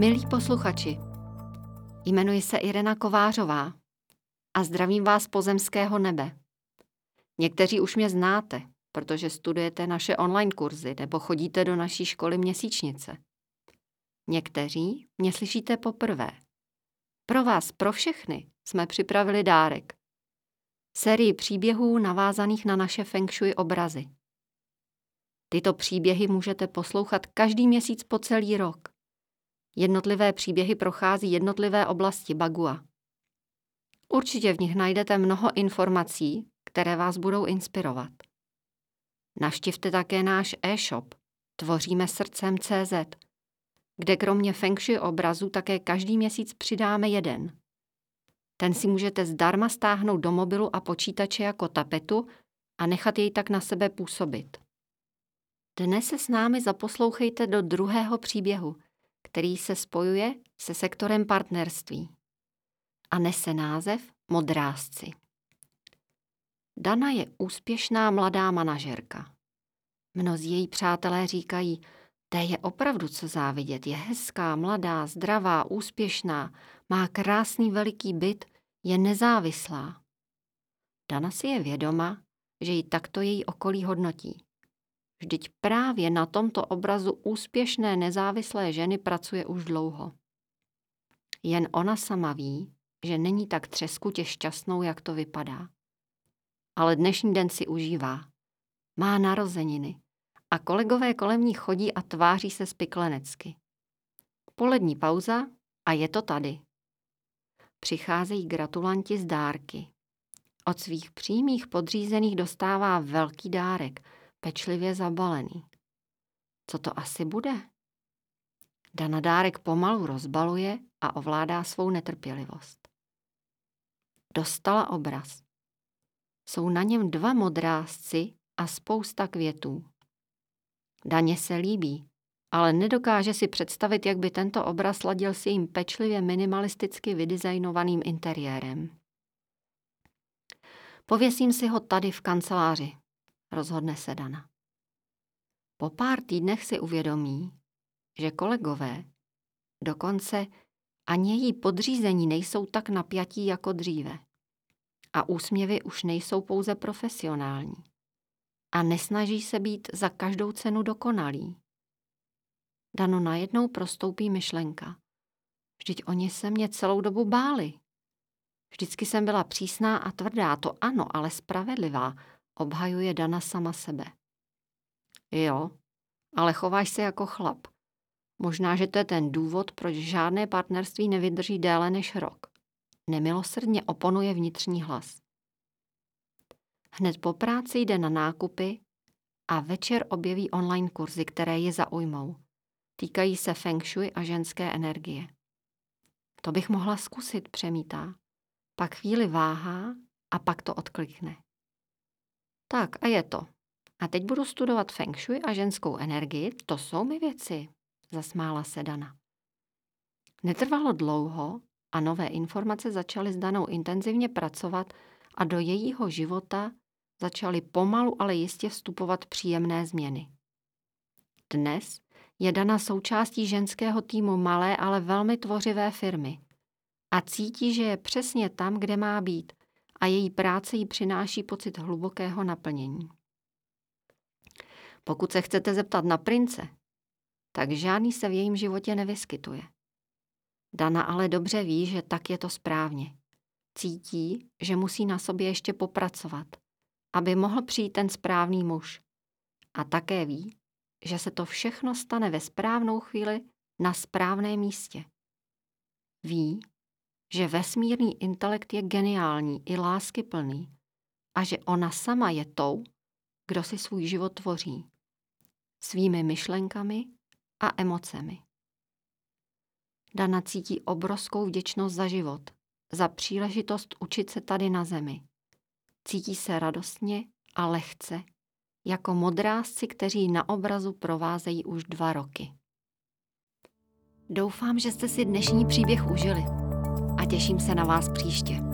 Milí posluchači, jmenuji se Irena Kovářová a zdravím vás pozemského nebe. Někteří už mě znáte, protože studujete naše online kurzy nebo chodíte do naší školy měsíčnice. Někteří mě slyšíte poprvé. Pro vás, pro všechny, jsme připravili dárek. Sérii příběhů navázaných na naše feng shui obrazy. Tyto příběhy můžete poslouchat každý měsíc po celý rok. Jednotlivé příběhy prochází jednotlivé oblasti Bagua. Určitě v nich najdete mnoho informací, které vás budou inspirovat. Navštivte také náš e-shop Tvoříme srdcem CZ, kde kromě feng shui obrazu také každý měsíc přidáme jeden. Ten si můžete zdarma stáhnout do mobilu a počítače jako tapetu a nechat jej tak na sebe působit. Dnes se s námi zaposlouchejte do druhého příběhu, který se spojuje se sektorem partnerství a nese název Modrázci. Dana je úspěšná mladá manažerka. Mnozí její přátelé říkají, té je opravdu co závidět, je hezká, mladá, zdravá, úspěšná, má krásný veliký byt, je nezávislá. Dana si je vědoma, že ji takto její okolí hodnotí. Vždyť právě na tomto obrazu úspěšné nezávislé ženy pracuje už dlouho. Jen ona sama ví, že není tak třeskutě šťastnou, jak to vypadá. Ale dnešní den si užívá. Má narozeniny a kolegové kolem ní chodí a tváří se spiklenecky. Polední pauza a je to tady. Přicházejí gratulanti z dárky. Od svých přímých podřízených dostává velký dárek – pečlivě zabalený. Co to asi bude? Dana dárek pomalu rozbaluje a ovládá svou netrpělivost. Dostala obraz. Jsou na něm dva modrázci a spousta květů. Daně se líbí, ale nedokáže si představit, jak by tento obraz ladil s jejím pečlivě minimalisticky vydesignovaným interiérem. Pověsím si ho tady v kanceláři, rozhodne se Dana. Po pár týdnech si uvědomí, že kolegové, dokonce ani její podřízení nejsou tak napjatí jako dříve. A úsměvy už nejsou pouze profesionální. A nesnaží se být za každou cenu dokonalý. Dano najednou prostoupí myšlenka. Vždyť oni se mě celou dobu báli. Vždycky jsem byla přísná a tvrdá, to ano, ale spravedlivá obhajuje Dana sama sebe. Jo, ale chováš se jako chlap. Možná, že to je ten důvod, proč žádné partnerství nevydrží déle než rok. Nemilosrdně oponuje vnitřní hlas. Hned po práci jde na nákupy a večer objeví online kurzy, které je zaujmou. Týkají se feng shui a ženské energie. To bych mohla zkusit, přemítá. Pak chvíli váhá a pak to odklikne. Tak a je to. A teď budu studovat feng shui a ženskou energii, to jsou mi věci, zasmála se Dana. Netrvalo dlouho a nové informace začaly s Danou intenzivně pracovat a do jejího života začaly pomalu, ale jistě vstupovat příjemné změny. Dnes je Dana součástí ženského týmu malé, ale velmi tvořivé firmy a cítí, že je přesně tam, kde má být a její práce jí přináší pocit hlubokého naplnění. Pokud se chcete zeptat na prince, tak žádný se v jejím životě nevyskytuje. Dana ale dobře ví, že tak je to správně. Cítí, že musí na sobě ještě popracovat, aby mohl přijít ten správný muž. A také ví, že se to všechno stane ve správnou chvíli na správném místě. Ví, že vesmírný intelekt je geniální i láskyplný a že ona sama je tou, kdo si svůj život tvoří. Svými myšlenkami a emocemi. Dana cítí obrovskou vděčnost za život, za příležitost učit se tady na zemi. Cítí se radostně a lehce, jako modrázci, kteří na obrazu provázejí už dva roky. Doufám, že jste si dnešní příběh užili těším se na vás příště.